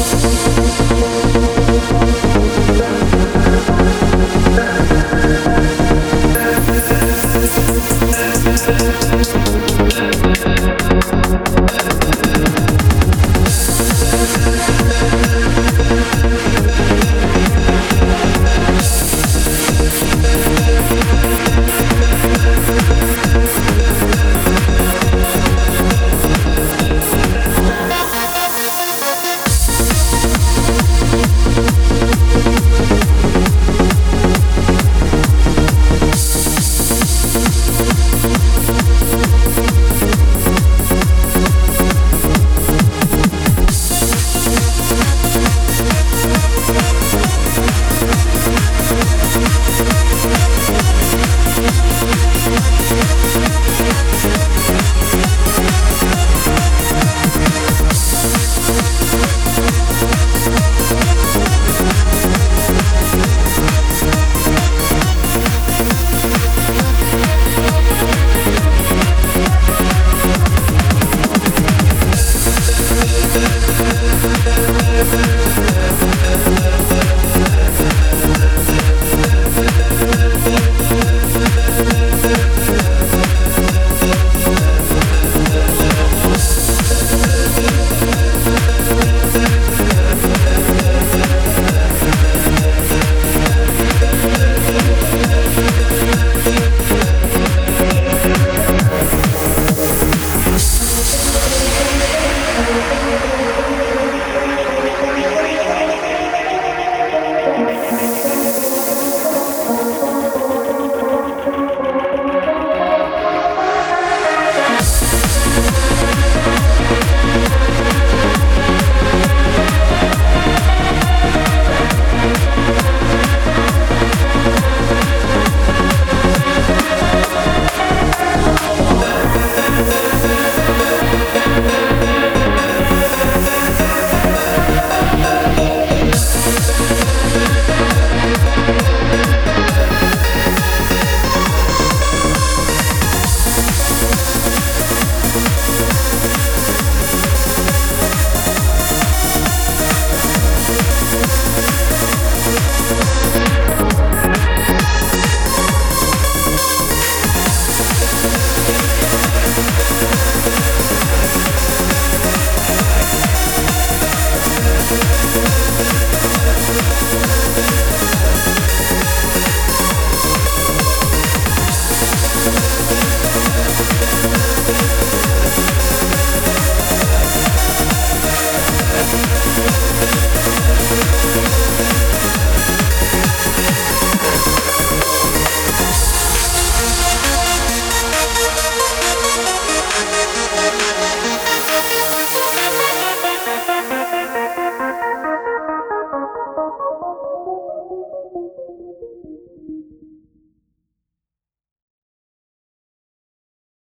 Música Listen.